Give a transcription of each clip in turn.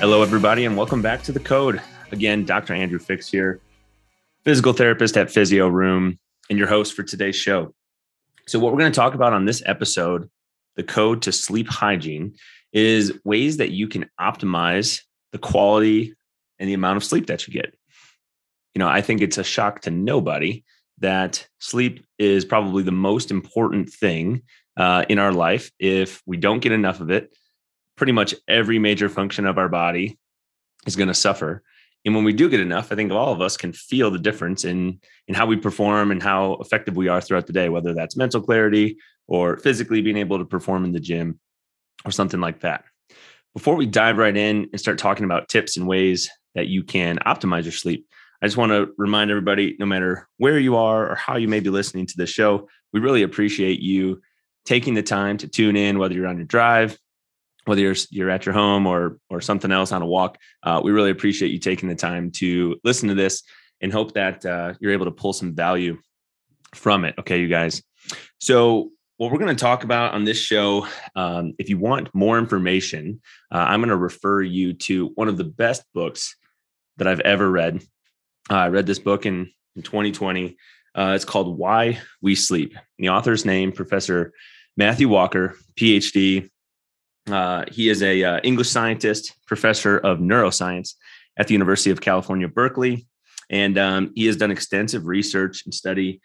Hello, everybody, and welcome back to the Code. Again, Dr. Andrew Fix here, physical therapist at Physio Room, and your host for today's show. So, what we're going to talk about on this episode, the code to sleep hygiene, is ways that you can optimize the quality and the amount of sleep that you get. You know, I think it's a shock to nobody that sleep is probably the most important thing uh, in our life. If we don't get enough of it, pretty much every major function of our body is going to suffer. And when we do get enough, I think all of us can feel the difference in in how we perform and how effective we are throughout the day, whether that's mental clarity or physically being able to perform in the gym or something like that. Before we dive right in and start talking about tips and ways that you can optimize your sleep, I just want to remind everybody no matter where you are or how you may be listening to this show, we really appreciate you taking the time to tune in, whether you're on your drive, whether you're you're at your home or or something else on a walk. Uh, we really appreciate you taking the time to listen to this and hope that uh, you're able to pull some value from it. Okay, you guys. So what we're going to talk about on this show, um, if you want more information, uh, I'm going to refer you to one of the best books that I've ever read. Uh, I read this book in, in 2020. Uh, it's called Why We Sleep. The author's name, Professor Matthew Walker, PhD, uh, he is a uh, English scientist, professor of neuroscience at the University of California, Berkeley, and um, he has done extensive research and study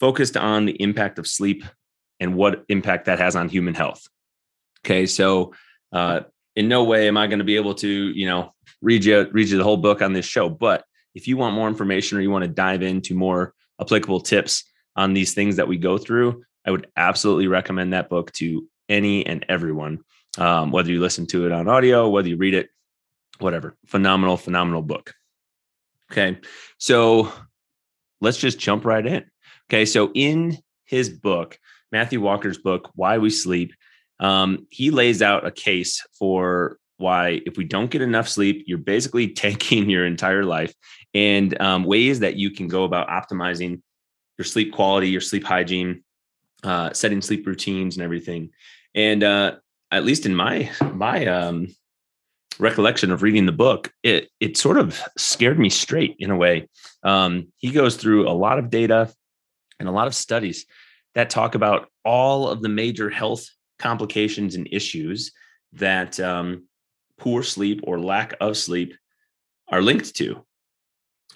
focused on the impact of sleep and what impact that has on human health. Okay, so uh, in no way am I going to be able to, you know, read you read you the whole book on this show, but if you want more information or you want to dive into more applicable tips on these things that we go through, I would absolutely recommend that book to any and everyone um, whether you listen to it on audio, whether you read it, whatever. Phenomenal, phenomenal book. Okay. So let's just jump right in. Okay. So in his book, Matthew Walker's book, Why We Sleep, um, he lays out a case for why, if we don't get enough sleep, you're basically tanking your entire life and um, ways that you can go about optimizing your sleep quality, your sleep hygiene, uh, setting sleep routines and everything. And uh, at least in my my um, recollection of reading the book, it it sort of scared me straight in a way. Um, he goes through a lot of data and a lot of studies that talk about all of the major health complications and issues that um, poor sleep or lack of sleep are linked to.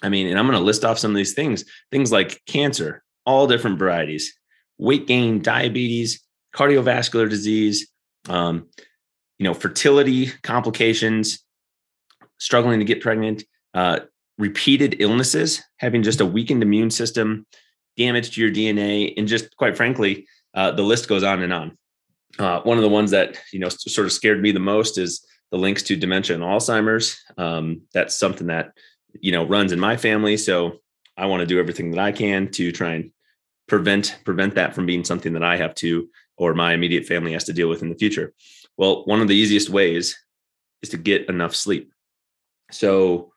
I mean, and I'm going to list off some of these things things like cancer, all different varieties, weight gain, diabetes, cardiovascular disease, um, you know, fertility complications, struggling to get pregnant, uh, repeated illnesses, having just a weakened immune system, damage to your DNA, and just quite frankly, uh, the list goes on and on. Uh, one of the ones that you know sort of scared me the most is the links to dementia and Alzheimer's. Um, that's something that you know runs in my family, so I want to do everything that I can to try and prevent prevent that from being something that I have to or my immediate family has to deal with in the future? Well, one of the easiest ways is to get enough sleep. So,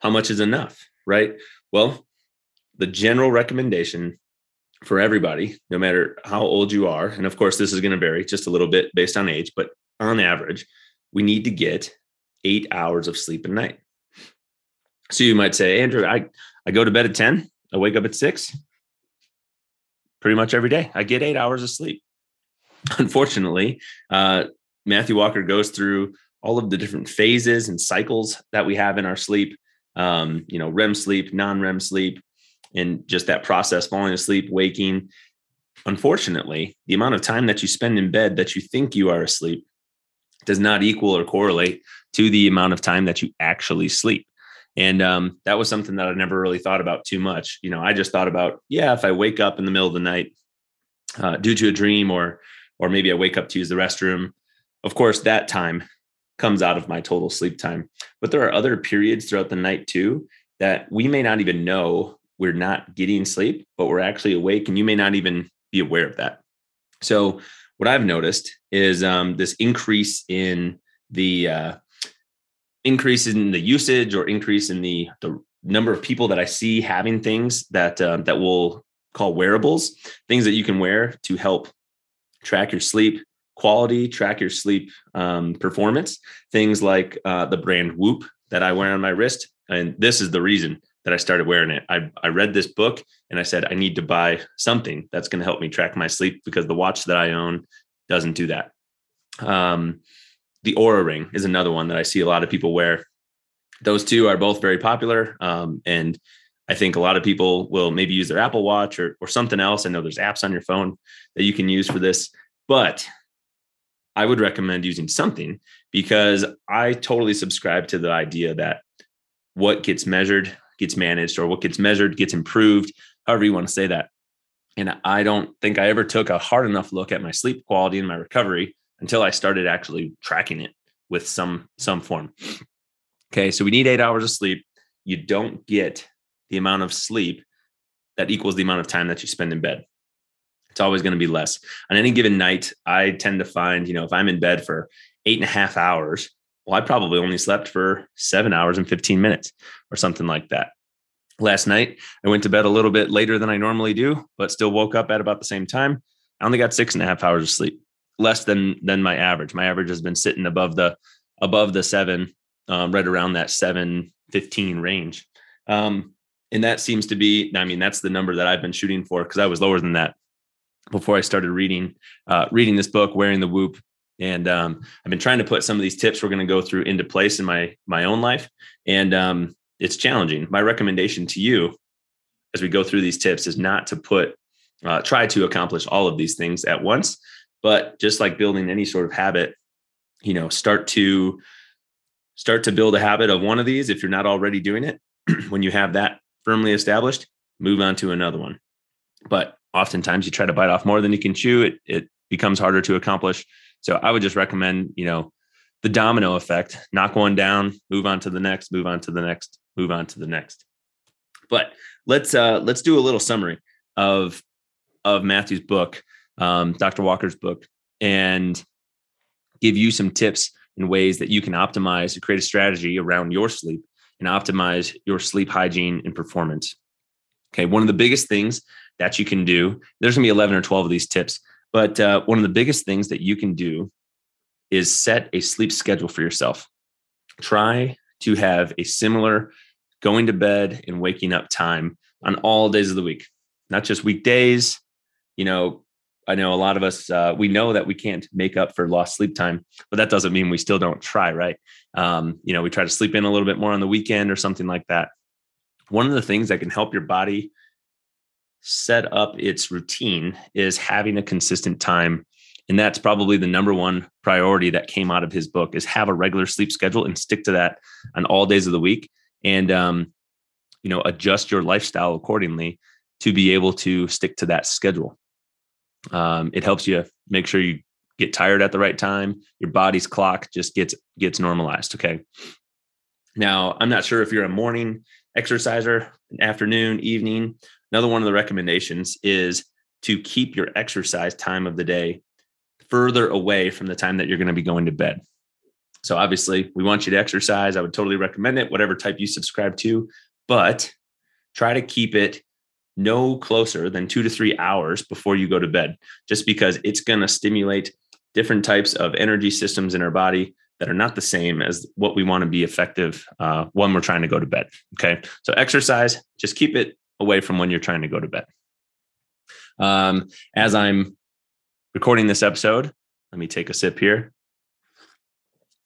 how much is enough, right? Well, the general recommendation for everybody, no matter how old you are, and of course, this is going to vary just a little bit based on age, but on average, we need to get eight hours of sleep a night. So you might say, Andrew, I, I go to bed at 10, I wake up at six pretty much every day. I get eight hours of sleep. Unfortunately, uh, Matthew Walker goes through all of the different phases and cycles that we have in our sleep. Um, you know, REM sleep, non-REM sleep, and just that process, falling asleep, waking. Unfortunately, the amount of time that you spend in bed that you think you are asleep does not equal or correlate to the amount of time that you actually sleep. And um, that was something that I never really thought about too much. You know, I just thought about, yeah, if I wake up in the middle of the night uh, due to a dream, or or maybe I wake up to use the restroom. Of course, that time comes out of my total sleep time. But there are other periods throughout the night too that we may not even know we're not getting sleep, but we're actually awake and you may not even be aware of that. So, what I've noticed is um, this increase in the uh, increase in the usage or increase in the, the number of people that I see having things that uh, that will call wearables, things that you can wear to help track your sleep quality, track your sleep um, performance. Things like uh, the brand Whoop that I wear on my wrist, and this is the reason that I started wearing it. I I read this book and I said I need to buy something that's going to help me track my sleep because the watch that I own doesn't do that. Um, the Oura Ring is another one that I see a lot of people wear. Those two are both very popular, um, and I think a lot of people will maybe use their Apple Watch or, or something else. I know there's apps on your phone that you can use for this, but I would recommend using something because I totally subscribe to the idea that what gets measured gets managed or what gets measured gets improved, however you want to say that. And I don't think I ever took a hard enough look at my sleep quality and my recovery until I started actually tracking it with some some form. Okay, so we need 8 hours of sleep. You don't get the amount of sleep that equals the amount of time that you spend in bed. It's always going to be less. On any given night, I tend to find, you know, if I'm in bed for eight and a half hours, well, I probably only slept for seven hours and 15 minutes or something like that. Last night, I went to bed a little bit later than I normally do, but still woke up at about the same time. I only got six and a half hours of sleep, less than than my average. My average has been sitting above the above the seven, um, right around that seven fifteen range. Um, and that seems to be i mean that's the number that i've been shooting for because i was lower than that before i started reading uh, reading this book wearing the whoop and um, i've been trying to put some of these tips we're going to go through into place in my my own life and um, it's challenging my recommendation to you as we go through these tips is not to put uh, try to accomplish all of these things at once but just like building any sort of habit you know start to start to build a habit of one of these if you're not already doing it when you have that firmly established, move on to another one. But oftentimes you try to bite off more than you can chew, it it becomes harder to accomplish. So I would just recommend, you know, the domino effect, knock one down, move on to the next, move on to the next, move on to the next. But let's uh let's do a little summary of of Matthew's book, um, Dr. Walker's book, and give you some tips and ways that you can optimize to create a strategy around your sleep and optimize your sleep hygiene and performance. Okay, one of the biggest things that you can do, there's gonna be 11 or 12 of these tips, but uh, one of the biggest things that you can do is set a sleep schedule for yourself. Try to have a similar going to bed and waking up time on all days of the week, not just weekdays. You know, I know a lot of us, uh, we know that we can't make up for lost sleep time, but that doesn't mean we still don't try, right? Um, you know, we try to sleep in a little bit more on the weekend or something like that. One of the things that can help your body set up its routine is having a consistent time. And that's probably the number one priority that came out of his book is have a regular sleep schedule and stick to that on all days of the week. And, um, you know, adjust your lifestyle accordingly to be able to stick to that schedule. Um, it helps you make sure you get tired at the right time. Your body's clock just gets gets normalized. Okay. Now, I'm not sure if you're a morning exerciser, afternoon, evening. Another one of the recommendations is to keep your exercise time of the day further away from the time that you're going to be going to bed. So obviously, we want you to exercise. I would totally recommend it, whatever type you subscribe to, but try to keep it no closer than two to three hours before you go to bed, just because it's going to stimulate different types of energy systems in our body that are not the same as what we want to be effective uh, when we're trying to go to bed. Okay. So, exercise, just keep it away from when you're trying to go to bed. Um, as I'm recording this episode, let me take a sip here.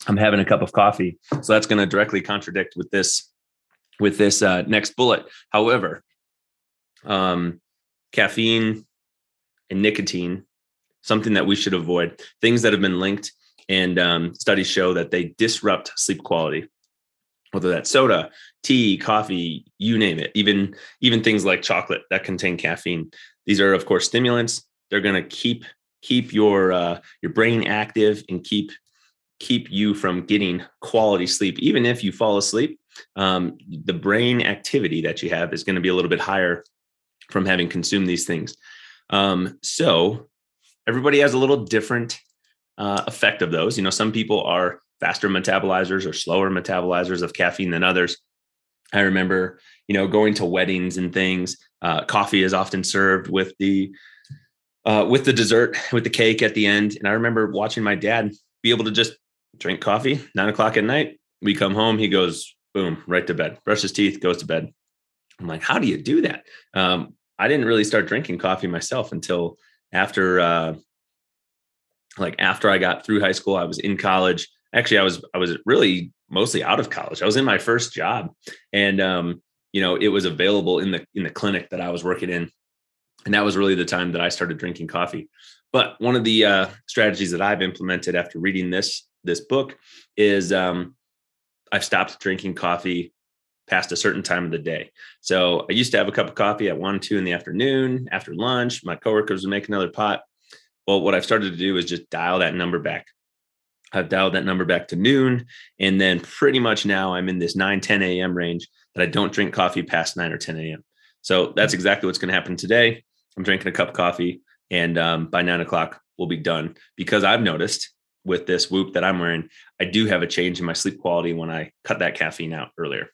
I'm having a cup of coffee. So, that's going to directly contradict with this with this uh, next bullet. However, um, caffeine and nicotine, something that we should avoid. Things that have been linked, and um, studies show that they disrupt sleep quality. Whether that's soda, tea, coffee, you name it, even even things like chocolate that contain caffeine. These are, of course, stimulants. They're going to keep keep your uh, your brain active and keep keep you from getting quality sleep. Even if you fall asleep, um, the brain activity that you have is going to be a little bit higher from having consumed these things. Um, so everybody has a little different uh, effect of those. You know, some people are faster metabolizers or slower metabolizers of caffeine than others. I remember, you know, going to weddings and things. Uh, coffee is often served with the uh, with the dessert, with the cake at the end. And I remember watching my dad be able to just drink coffee nine o'clock at night. We come home, he goes, boom, right to bed, brush his teeth, goes to bed. I'm like, how do you do that? Um, I didn't really start drinking coffee myself until after, uh, like after I got through high school. I was in college. Actually, I was I was really mostly out of college. I was in my first job, and um, you know, it was available in the in the clinic that I was working in and that was really the time that I started drinking coffee. But one of the uh, strategies that I've implemented after reading this this book is um, I've stopped drinking coffee past a certain time of the day. So I used to have a cup of coffee at one, two in the afternoon, after lunch. My coworkers would make another pot. Well, what I've started to do is just dial that number back. I've dialed that number back to noon. And then pretty much now I'm in this 9, 10 a.m. range that I don't drink coffee past 9 or 10 a.m. So that's exactly what's going to happen today. I'm drinking a cup of coffee, and um, by nine o'clock we'll be done. Because I've noticed with this Whoop that I'm wearing, I do have a change in my sleep quality when I cut that caffeine out earlier.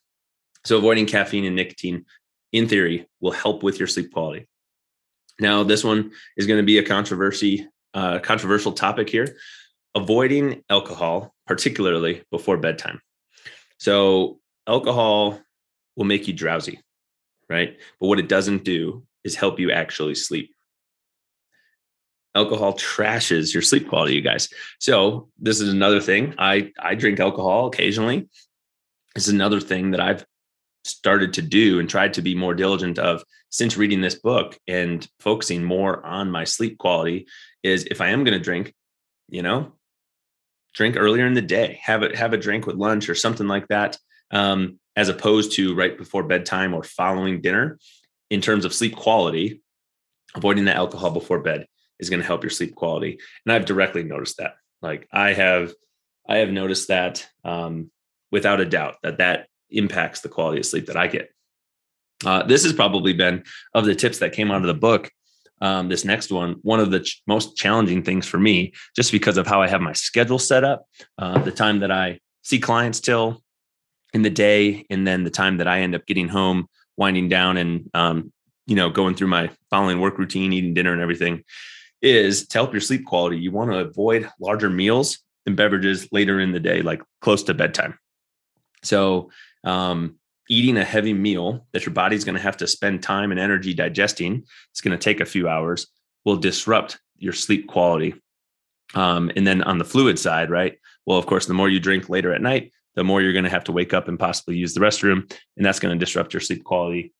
So avoiding caffeine and nicotine, in theory, will help with your sleep quality. Now, this one is going to be a controversy, uh, controversial topic here. Avoiding alcohol, particularly before bedtime. So, alcohol will make you drowsy, right? But what it doesn't do is help you actually sleep. Alcohol trashes your sleep quality, you guys. So this is another thing. I I drink alcohol occasionally. Is another thing that I've started to do and tried to be more diligent of since reading this book and focusing more on my sleep quality is if I am going to drink, you know, drink earlier in the day, have it have a drink with lunch or something like that, um, as opposed to right before bedtime or following dinner in terms of sleep quality, avoiding the alcohol before bed is going to help your sleep quality. And I've directly noticed that. Like I have, I have noticed that um, without a doubt that that impacts the quality of sleep that I get. Uh, this has probably been of the tips that came out of the book. Um, this next one, one of the ch- most challenging things for me, just because of how I have my schedule set up, uh, the time that I see clients till in the day, and then the time that I end up getting home winding down and um, you know going through my following work routine eating dinner and everything is to help your sleep quality you want to avoid larger meals and beverages later in the day like close to bedtime so um, eating a heavy meal that your body's going to have to spend time and energy digesting it's going to take a few hours will disrupt your sleep quality um, and then on the fluid side right well of course the more you drink later at night the more you're going to have to wake up and possibly use the restroom. And that's going to disrupt your sleep quality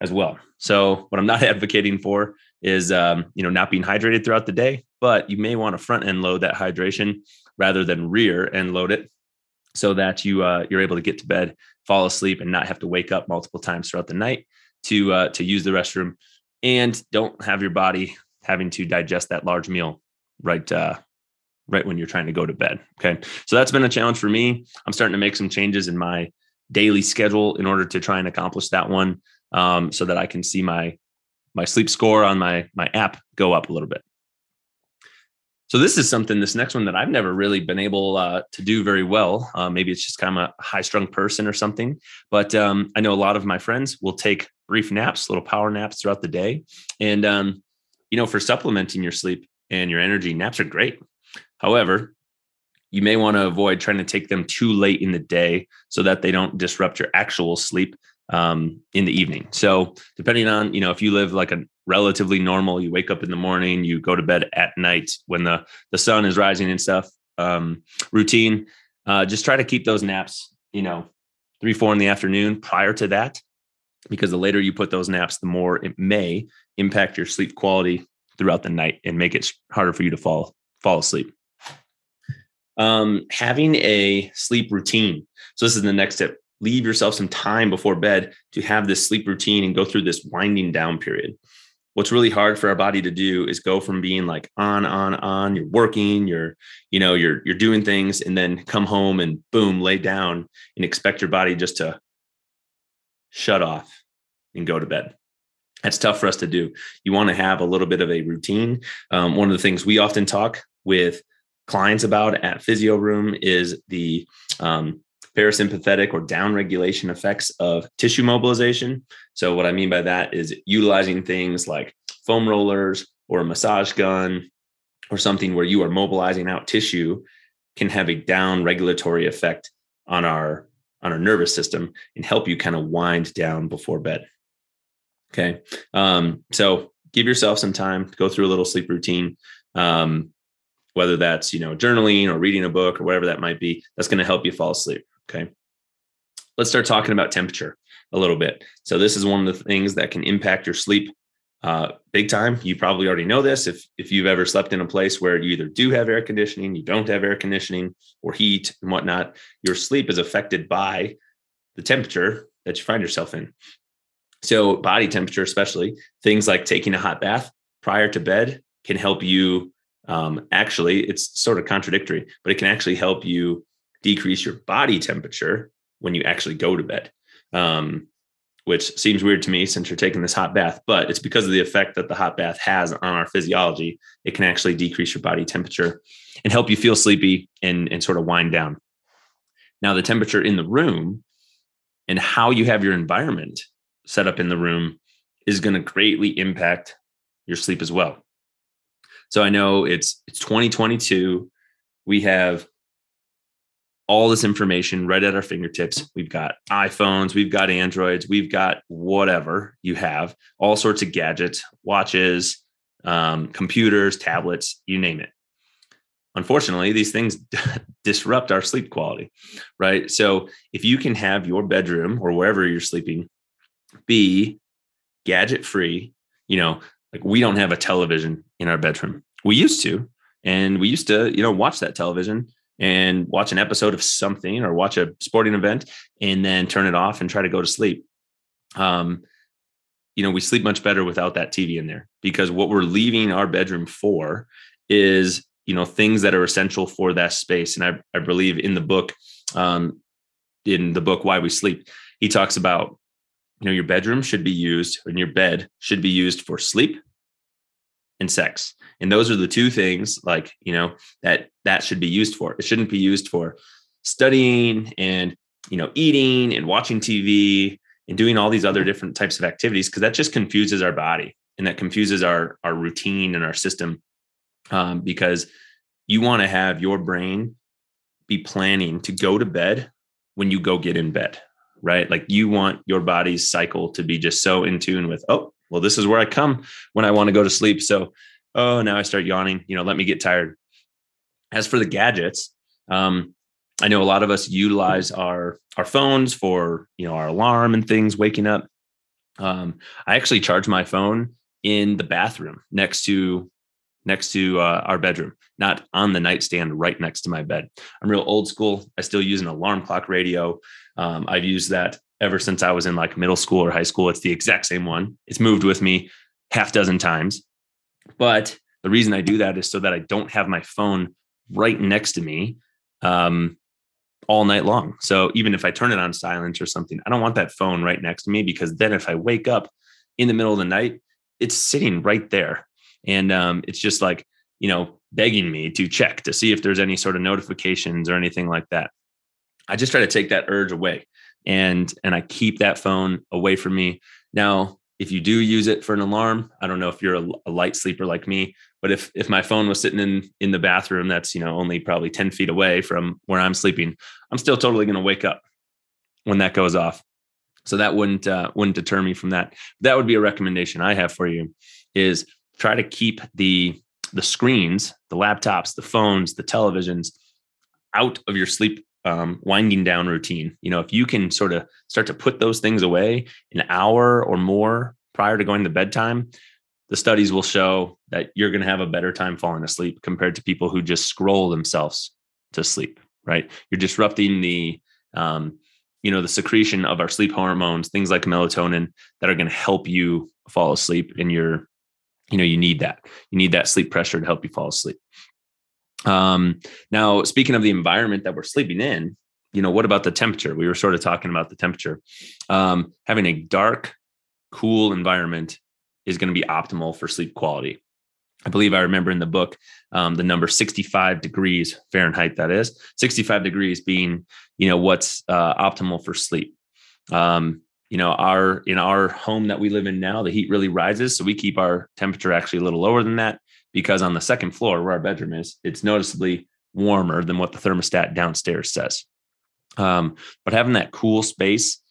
as well. So what I'm not advocating for is, um, you know, not being hydrated throughout the day, but you may want to front end load that hydration rather than rear end load it so that you, uh, you're able to get to bed, fall asleep and not have to wake up multiple times throughout the night to, uh, to use the restroom and don't have your body having to digest that large meal right, uh, right when you're trying to go to bed. Okay. So that's been a challenge for me. I'm starting to make some changes in my daily schedule in order to try and accomplish that one um, so that I can see my my sleep score on my my app go up a little bit. So this is something, this next one that I've never really been able uh, to do very well. Uh, maybe it's just kind of a high strung person or something. But um, I know a lot of my friends will take brief naps, little power naps throughout the day. And, um, you know, for supplementing your sleep and your energy, naps are great. However, you may want to avoid trying to take them too late in the day so that they don't disrupt your actual sleep um, in the evening. So, depending on, you know, if you live like a relatively normal, you wake up in the morning, you go to bed at night when the, the sun is rising and stuff, um, routine, uh, just try to keep those naps, you know, three, four in the afternoon prior to that, because the later you put those naps, the more it may impact your sleep quality throughout the night and make it harder for you to fall fall asleep um, having a sleep routine. So this is the next tip. Leave yourself some time before bed to have this sleep routine and go through this winding down period. what's really hard for our body to do is go from being like on on on you're working you're you know you're you're doing things and then come home and boom lay down and expect your body just to shut off and go to bed. That's tough for us to do. You want to have a little bit of a routine. Um, one of the things we often talk with clients about at physio room is the um, parasympathetic or down regulation effects of tissue mobilization. So, what I mean by that is utilizing things like foam rollers or a massage gun or something where you are mobilizing out tissue can have a down regulatory effect on our on our nervous system and help you kind of wind down before bed. Okay. Um, so give yourself some time to go through a little sleep routine. Um, whether that's you know journaling or reading a book or whatever that might be that's going to help you fall asleep Okay. Let's start talking about temperature a little bit. So, this is one of the things that can impact your sleep uh, big time. You probably already know this. If if you've ever slept in a place where you either do have air conditioning, you don't have air conditioning, or heat and whatnot, your sleep is affected by the temperature that you find yourself in. So, body temperature, especially things like taking a hot bath prior to bed, can help you. Um, actually, it's sort of contradictory, but it can actually help you decrease your body temperature when you actually go to bed. Um, which seems weird to me since you're taking this hot bath, but it's because of the effect that the hot bath has on our physiology. It can actually decrease your body temperature and help you feel sleepy and, and sort of wind down. Now, the temperature in the room and how you have your environment set up in the room is going to greatly impact your sleep as well. So I know it's it's 2022. We have all this information right at our fingertips. We've got iPhones, we've got Androids, we've got whatever you have, all sorts of gadgets, watches, um, computers, tablets, you name it. Unfortunately, these things disrupt our sleep quality, right? So if you can have your bedroom or wherever you're sleeping be gadget free, you know, like we don't have a television in our bedroom. We used to, and we used to, you know, watch that television and watch an episode of something or watch a sporting event and then turn it off and try to go to sleep. Um, you know, we sleep much better without that TV in there because what we're leaving our bedroom for is, you know, things that are essential for that space. And I, I believe in the book, um, in the book Why We Sleep, he talks about, you know, your bedroom should be used and your bed should be used for sleep and sex. And those are the two things like you know that that should be used for. It shouldn't be used for studying and you know eating and watching tv and doing all these other different types of activities because that just confuses our body and that confuses our our routine and our system um, because you want to have your brain be planning to go to bed when you go get in bed right? Like you want your body's cycle to be just so in tune with oh well this is where i come when i want to go to sleep so oh, now I start yawning, you know, let me get tired. As for the gadgets, um, I know a lot of us utilize our our phones for you know our alarm and things waking up. Um, I actually charge my phone in the bathroom next to next to uh, our bedroom, not on the nightstand right next to my bed. I'm real old school. I still use an alarm clock radio. Um, I've used that ever since I was in like middle school or high school. It's the exact same one. It's moved with me half dozen times. But the reason I do that is so that I don't have my phone right next to me um, all night long. So even if I turn it on silent or something, I don't want that phone right next to me because then if I wake up in the middle of the night, it's sitting right there. And um, it's just like, you know, begging me to check to see if there's any sort of notifications or anything like that. I just try to take that urge away and and I keep that phone away from me. Now, if you do use it for an alarm i don't know if you're a, a, light sleeper like me but if if my phone was sitting in in the bathroom that's you know only probably 10 feet away from where i'm sleeping i'm still totally going to wake up when that goes off so that wouldn't uh, wouldn't deter me from that that would be a recommendation i have for you is try to keep the the screens the laptops the phones the televisions out of your sleep um, winding down routine. You know, if you can sort of start to put those things away an hour or more prior to going to bedtime, the studies will show that you're going to have a better time falling asleep compared to people who just scroll themselves to sleep. Right? You're disrupting the um, you know the secretion of our sleep hormones things like melatonin that are going to help you fall asleep and you're you know, you need that. You need that sleep pressure to help you fall asleep. Um, now, speaking of the environment that we're sleeping in, you know, what about the temperature? We were sort of talking about the temperature. Um, having a dark, cool environment is going to be optimal for sleep quality. I believe I remember in the book um, the number 65 degrees Fahrenheit. That is 65 degrees being, you know, what's uh, optimal for sleep. Um, you know, our in our home that we live in now, the heat really rises, so we keep our temperature actually a little lower than that because on the second floor where our bedroom is, it's noticeably warmer than what the thermostat downstairs says. Um, but having that cool space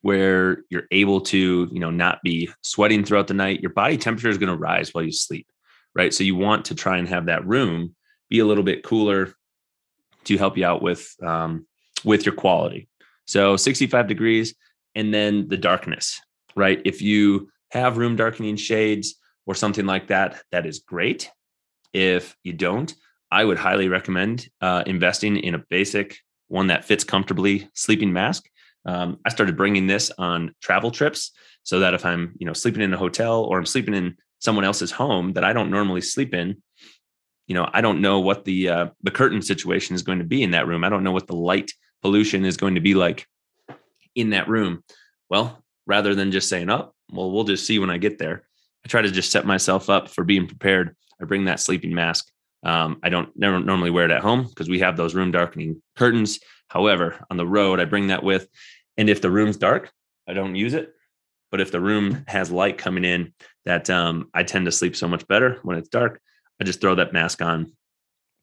where you're able to, you know, not be sweating throughout the night, your body temperature is going to rise while you sleep, right? So you want to try and have that room be a little bit cooler to help you out with um, with your quality. So 65 degrees, and then the darkness, right? If you have room darkening shades or something like that, that is great. If you don't, I would highly recommend uh, investing in a basic one that fits comfortably sleeping mask. Um, I started bringing this on travel trips so that if I'm, you know, sleeping in a hotel or I'm sleeping in someone else's home that I don't normally sleep in, you know, I don't know what the uh, the curtain situation is going to be in that room. I don't know what the light pollution is going to be like in that room. Well, rather than just saying, "Oh, well, we'll just see when I get there," I try to just set myself up for being prepared. I bring that sleeping mask um, I don't never normally wear it at home because we have those room darkening curtains. However, on the road, I bring that with. And if the room's dark, I don't use it. But if the room has light coming in, that um, I tend to sleep so much better when it's dark. I just throw that mask on,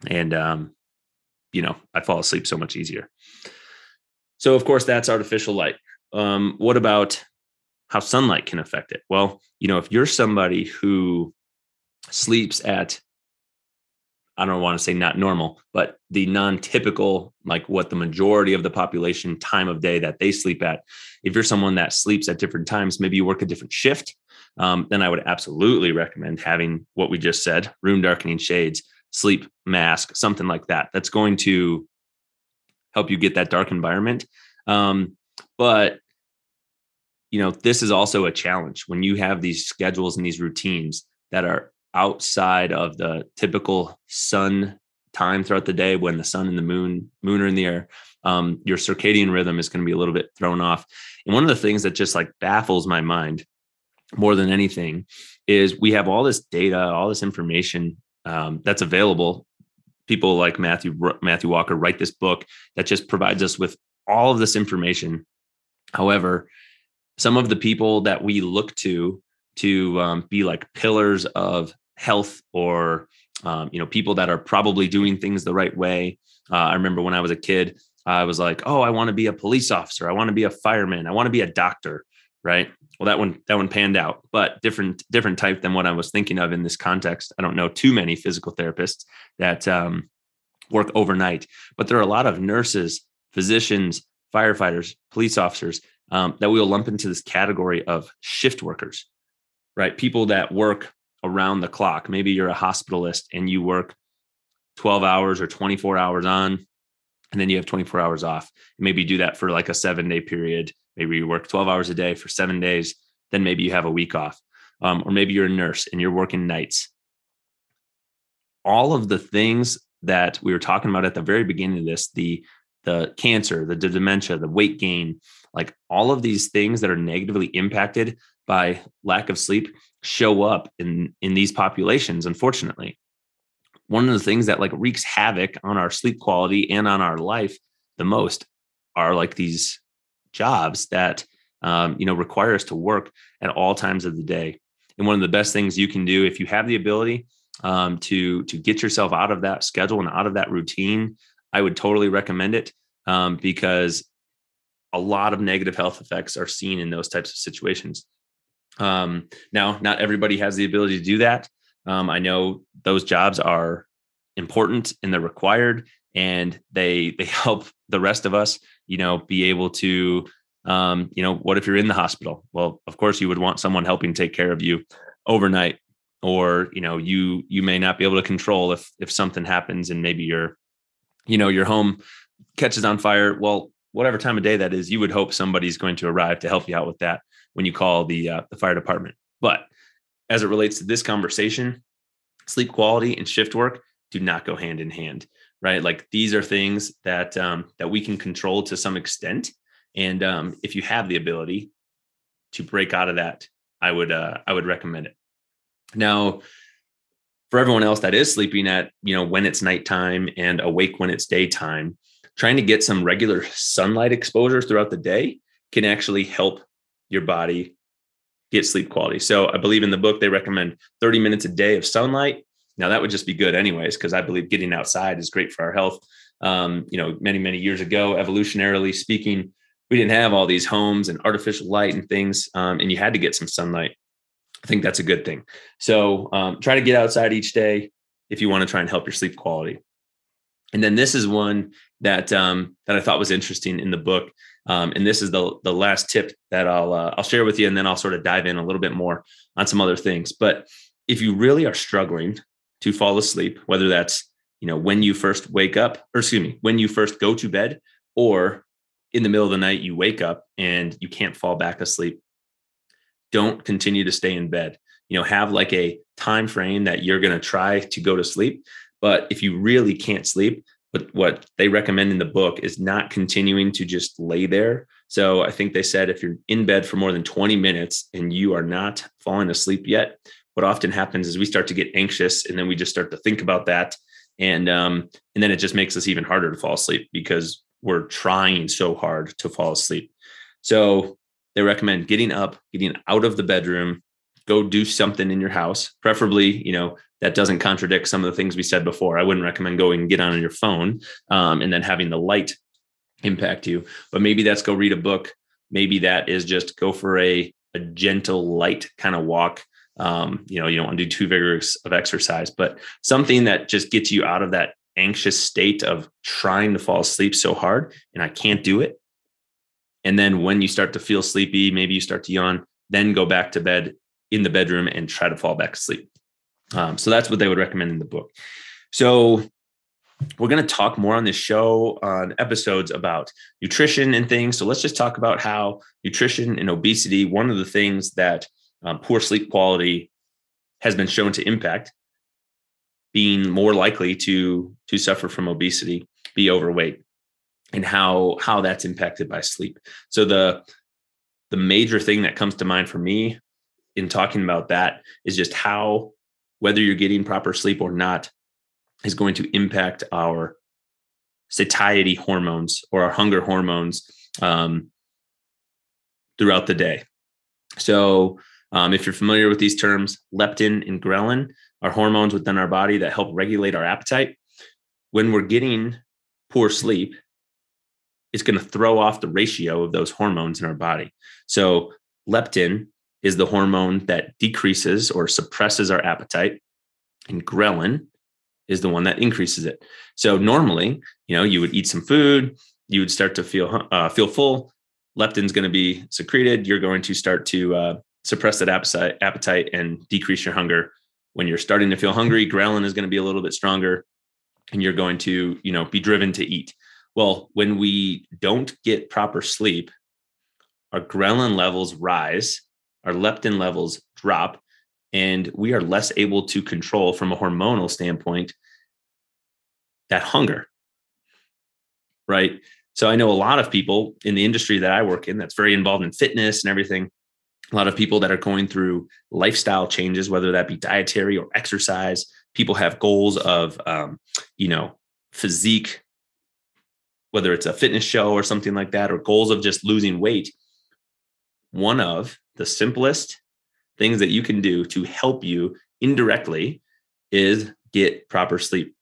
and um, you know I fall asleep so much easier. So of course that's artificial light. Um, what about how sunlight can affect it? Well, you know if you're somebody who sleeps at I don't want to say not normal, but the non-typical, like what the majority of the population time of day that they sleep at. If you're someone that sleeps at different times, maybe you work a different shift, um, then I would absolutely recommend having what we just said: room darkening shades, sleep mask, something like that. That's going to help you get that dark environment. Um, but you know, this is also a challenge. When you have these schedules and these routines that are outside of the typical sun time throughout the day when the sun and the moon moon are in the air um, your circadian rhythm is going to be a little bit thrown off. And one of the things that just like baffles my mind more than anything is we have all this data all this information um, that's available. People like matthew matthew walker write this book that just provides us with all of this information. However some of the people that we look to to um, be like pillars of health or um, you know people that are probably doing things the right way. Uh, i remember when i was a kid i was like oh i want to be a police officer. I want to be a fireman. I want to be a doctor. Right? Well that one that one panned out but different different type than what i was thinking of in this context. I don't know too many physical therapists that um, work overnight but there are a lot of nurses physicians firefighters police officers um, that we will lump into this category of shift workers right people that work around the clock. Maybe you're a hospitalist and you work 12 hours or 24 hours on, and then you have 24 hours off. Maybe you do that for like a seven day period. Maybe you work 12 hours a day for seven days, then maybe you have a week off. Um, or maybe you're a nurse and you're working nights. All of the things that we were talking about at the very beginning of this, the the cancer, the, the dementia, the weight gain, like all of these things that are negatively impacted by lack of sleep show up in in these populations unfortunately. One of the things that like wreaks havoc on our sleep quality and on our life the most are like these jobs that um, you know require us to work at all times of the day. And one of the best things you can do if you have the ability um, to to get yourself out of that schedule and out of that routine i would totally recommend it um, because a lot of negative health effects are seen in those types of situations um, now, not everybody has the ability to do that. Um, I know those jobs are important and they're required, and they they help the rest of us, you know, be able to, um, you know, what if you're in the hospital? Well, of course, you would want someone helping take care of you overnight, or you know, you you may not be able to control if if something happens and maybe your, you know, your home catches on fire. Well, whatever time of day that is, you would hope somebody's going to arrive to help you out with that when you call the uh, the fire department. But as it relates to this conversation, sleep quality and shift work do not go hand in hand, right? Like these are things that um, that we can control to some extent, and um, if you have the ability to break out of that, I would uh, I would recommend it. Now, for everyone else that is sleeping at you know when it's nighttime and awake when it's daytime, trying to get some regular sunlight exposure throughout the day can actually help your body get sleep quality. So I believe in the book they recommend 30 minutes a day of sunlight. Now that would just be good anyways, because I believe getting outside is great for our health. Um, you know, many, many years ago, evolutionarily speaking, we didn't have all these homes and artificial light and things, um, and you had to get some sunlight. I think that's a good thing. So um, try to get outside each day if you want to try and help your sleep quality. And then this is one that um, that I thought was interesting in the book. Um, and this is the the last tip that I'll uh, I'll share with you, and then I'll sort of dive in a little bit more on some other things. But if you really are struggling to fall asleep, whether that's you know when you first wake up, or excuse me, when you first go to bed, or in the middle of the night you wake up and you can't fall back asleep, don't continue to stay in bed. You know, have like a time frame that you're going to try to go to sleep. But if you really can't sleep, but what they recommend in the book is not continuing to just lay there. So I think they said if you're in bed for more than 20 minutes and you are not falling asleep yet, what often happens is we start to get anxious and then we just start to think about that. And um, and then it just makes us even harder to fall asleep because we're trying so hard to fall asleep. So they recommend getting up, getting out of the bedroom, go do something in your house, preferably, you know, that doesn't contradict some of the things we said before. I wouldn't recommend going and get on your phone um, and then having the light impact you. But maybe that's go read a book. Maybe that is just go for a a gentle, light kind of walk. Um, you know, you don't want to do too vigorous of exercise, but something that just gets you out of that anxious state of trying to fall asleep so hard and I can't do it. And then when you start to feel sleepy, maybe you start to yawn, then go back to bed in the bedroom and try to fall back asleep. Um, so that's what they would recommend in the book. So we're going to talk more on this show on episodes about nutrition and things. So let's just talk about how nutrition and obesity, one of the things that um, poor sleep quality has been shown to impact being more likely to to suffer from obesity, be overweight, and how how that's impacted by sleep. So the the major thing that comes to mind for me in talking about that is just how whether you're getting proper sleep or not is going to impact our satiety hormones or our hunger hormones um, throughout the day. So, um, if you're familiar with these terms, leptin and ghrelin are hormones within our body that help regulate our appetite. When we're getting poor sleep, it's going to throw off the ratio of those hormones in our body. So, leptin is the hormone that decreases or suppresses our appetite, and ghrelin is the one that increases it. So normally, you know, you would eat some food, you would start to feel uh, feel full. Leptin's going to be secreted. You're going to start to uh, suppress that appetite, appetite and decrease your hunger. When you're starting to feel hungry, ghrelin is going to be a little bit stronger, and you're going to, you know, be driven to eat. Well, when we don't get proper sleep, our ghrelin levels rise our leptin levels drop and we are less able to control from a hormonal standpoint that hunger right? So i know a lot of people in the industry that i work in that's very involved in fitness and everything a lot of people that are going through lifestyle changes whether that be dietary or exercise people have goals of um, you know physique whether it's a fitness show or something like that or goals of just losing weight. One of the simplest things that you can do to help you indirectly is get proper sleep.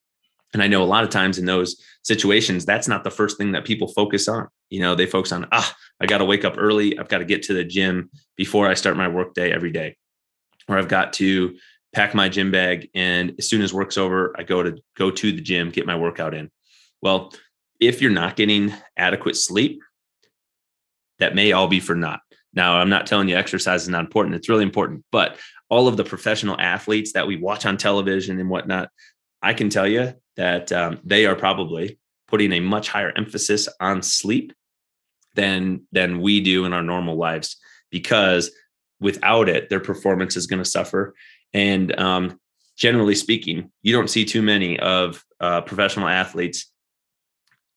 And I know a lot of times in those situations, that's not the first thing that people focus on. You know, they focus on, ah, I got to wake up early. I've got to get to the gym before I start my work day every day. Or I've got to pack my gym bag. And as soon as work's over, I go to go to the gym, get my workout in. Well, if you're not getting adequate sleep, that may all be for naught. Now, I'm not telling you exercise is not important. It's really important. But all of the professional athletes that we watch on television and whatnot, I can tell you that um, they are probably putting a much higher emphasis on sleep than than we do in our normal lives because without it, their performance is going to suffer. And um, generally speaking, you don't see too many of uh, professional athletes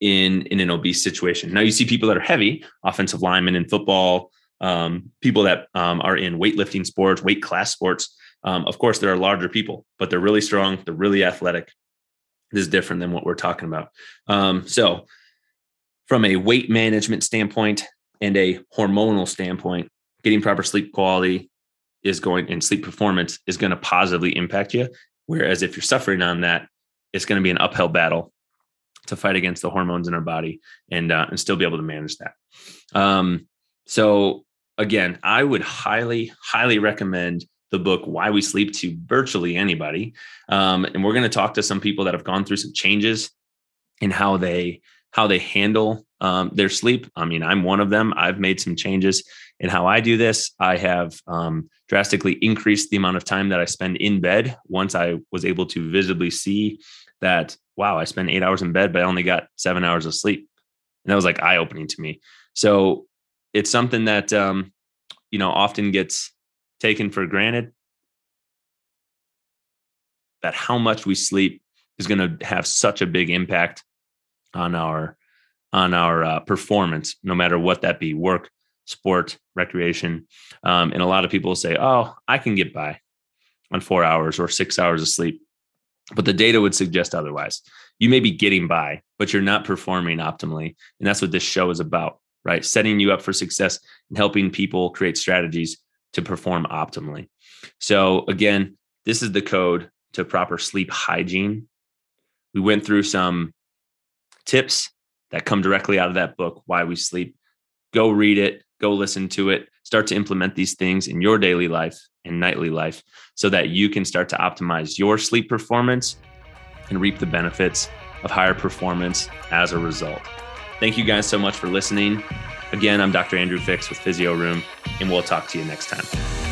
in in an obese situation. Now you see people that are heavy, offensive linemen in football, um, people that um, are in weightlifting sports, weight class sports. Um, of course, there are larger people, but they're really strong. They're really athletic. This is different than what we're talking about. Um, so, from a weight management standpoint and a hormonal standpoint, getting proper sleep quality is going and sleep performance is going to positively impact you. Whereas if you're suffering on that, it's going to be an uphill battle to fight against the hormones in our body and uh, and still be able to manage that. Um, so again, I would highly highly recommend the book Why We Sleep to virtually anybody. Um, and we're going to talk to some people that have gone through some changes in how they how they handle um, their sleep. I mean, I'm one of them. I've made some changes in how I do this. I have um, drastically increased the amount of time that I spend in bed once I was able to visibly see that, wow, I spent eight hours in bed, but I only got seven hours of sleep. And that was like eye opening to me. So it's something that, um, you know, often gets taken for granted. That how much we sleep is going to have such a big impact on our on our uh, performance no matter what that be work sport recreation. Um, and a lot of people say oh i can get by on four hours or six hours of sleep. But the data would suggest otherwise. You may be getting by but you're not performing optimally and that's what this show is about right setting you up for success and helping people create strategies to perform optimally. So, again, this is the code to proper sleep hygiene. We went through some tips that come directly out of that book, Why We Sleep. Go read it, go listen to it, start to implement these things in your daily life and nightly life so that you can start to optimize your sleep performance and reap the benefits of higher performance as a result. Thank you guys so much for listening. Again, I'm Dr. Andrew Fix with Physio Room, and we'll talk to you next time.